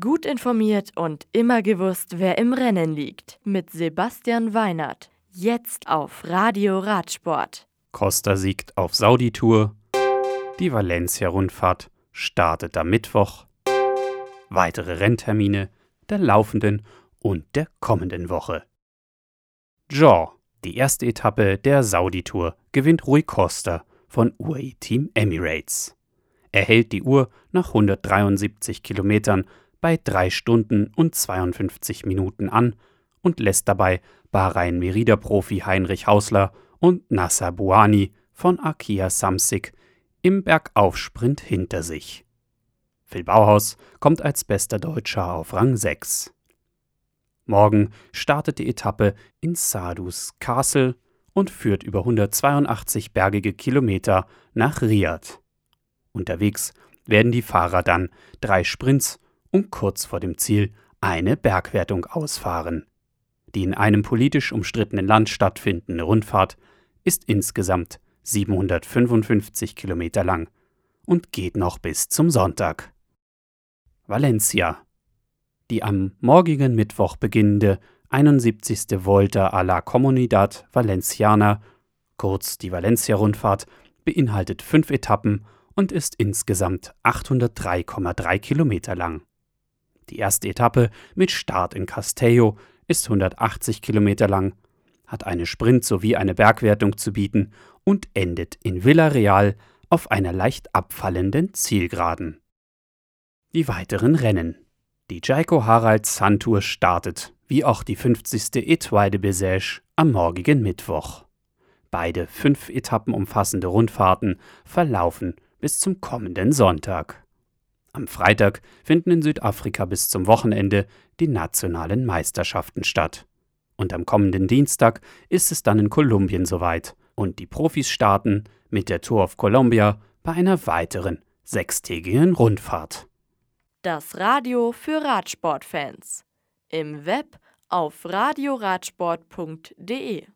Gut informiert und immer gewusst, wer im Rennen liegt. Mit Sebastian Weinert. Jetzt auf Radio Radsport. Costa siegt auf Saudi-Tour. Die Valencia-Rundfahrt startet am Mittwoch. Weitere Renntermine der laufenden und der kommenden Woche. Jaw, die erste Etappe der Saudi-Tour, gewinnt Rui Costa von UAE Team Emirates. Er hält die Uhr nach 173 Kilometern bei 3 Stunden und 52 Minuten an und lässt dabei Bahrain Merida Profi Heinrich Hausler und Nasser Buani von Akia Samsic im Bergaufsprint hinter sich. Phil Bauhaus kommt als bester Deutscher auf Rang 6. Morgen startet die Etappe in Sadus Castle und führt über 182 bergige Kilometer nach Riyadh. Unterwegs werden die Fahrer dann drei Sprints und kurz vor dem Ziel eine Bergwertung ausfahren. Die in einem politisch umstrittenen Land stattfindende Rundfahrt ist insgesamt 755 Kilometer lang und geht noch bis zum Sonntag. Valencia. Die am morgigen Mittwoch beginnende 71. Volta a la Comunidad Valenciana, kurz die Valencia-Rundfahrt, beinhaltet fünf Etappen und ist insgesamt 803,3 Kilometer lang. Die erste Etappe mit Start in Castello ist 180 Kilometer lang, hat eine Sprint- sowie eine Bergwertung zu bieten und endet in Villarreal auf einer leicht abfallenden Zielgeraden. Die weiteren Rennen. Die Jaiko Harald Santur startet, wie auch die 50. Etoile de Bessèges, am morgigen Mittwoch. Beide fünf Etappen umfassende Rundfahrten verlaufen bis zum kommenden Sonntag. Am Freitag finden in Südafrika bis zum Wochenende die nationalen Meisterschaften statt. Und am kommenden Dienstag ist es dann in Kolumbien soweit und die Profis starten mit der Tour of Colombia bei einer weiteren sechstägigen Rundfahrt. Das Radio für Radsportfans. Im Web auf radioradsport.de